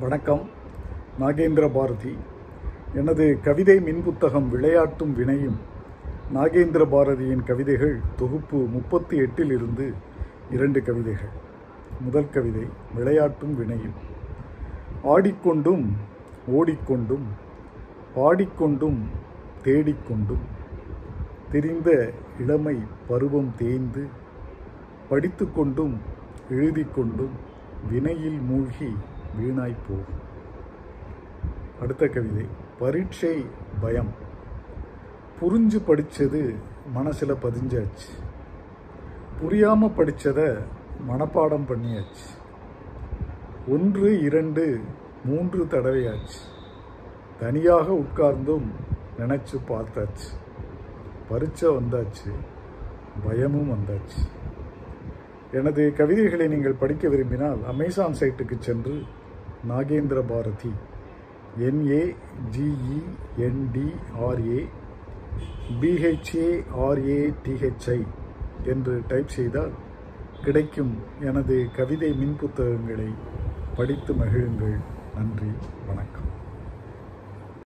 வணக்கம். நாகேந்திர பாரதி. எனது கவிதை மின்புத்தகம் விளையாட்டும் வினையும் நாகேந்திர பாரதியின் கவிதைகள் தொகுப்பு முப்பத்தி எட்டில் இருந்து இரண்டு கவிதைகள். முதல் கவிதை விளையாட்டும் வினையும். ஆடிக்கொண்டும் ஓடிக்கொண்டும் பாடிக்கொண்டும் தேடிக்கொண்டும் தெரிந்த இளமை பருவம் தேய்ந்து படித்துக்கொண்டும் எழுதிக்கொண்டும் வினையில் மூழ்கி வீணாய் போகும் அடுத்த கவிதை. பரீட்சை பயம். புரிஞ்சு படித்தது மனசில் பதிஞ்சாச்சு. புரியாமல் படித்ததை மனப்பாடம் பண்ணியாச்சு. ஒன்று இரண்டு மூன்று தடவையாச்சு. தனியாக உட்கார்ந்தும் நினச்சி பார்த்தாச்சு. பரீட்சை வந்தாச்சு. பயமும் வந்தாச்சு. எனது கவிதைகளை நீங்கள் படிக்க விரும்பினால் அமேசான் சைட்டுக்கு சென்று நாகேந்திர பாரதி. என்ஏஜிஇஎன்டிஆர்ஏ பிஹெச்ஏஆர்ஏடிஹெச்ஐ என்று டைப் செய்தால் கிடைக்கும் எனது கவிதை மின் புத்தகங்களை படித்து மகிழுங்கள். நன்றி.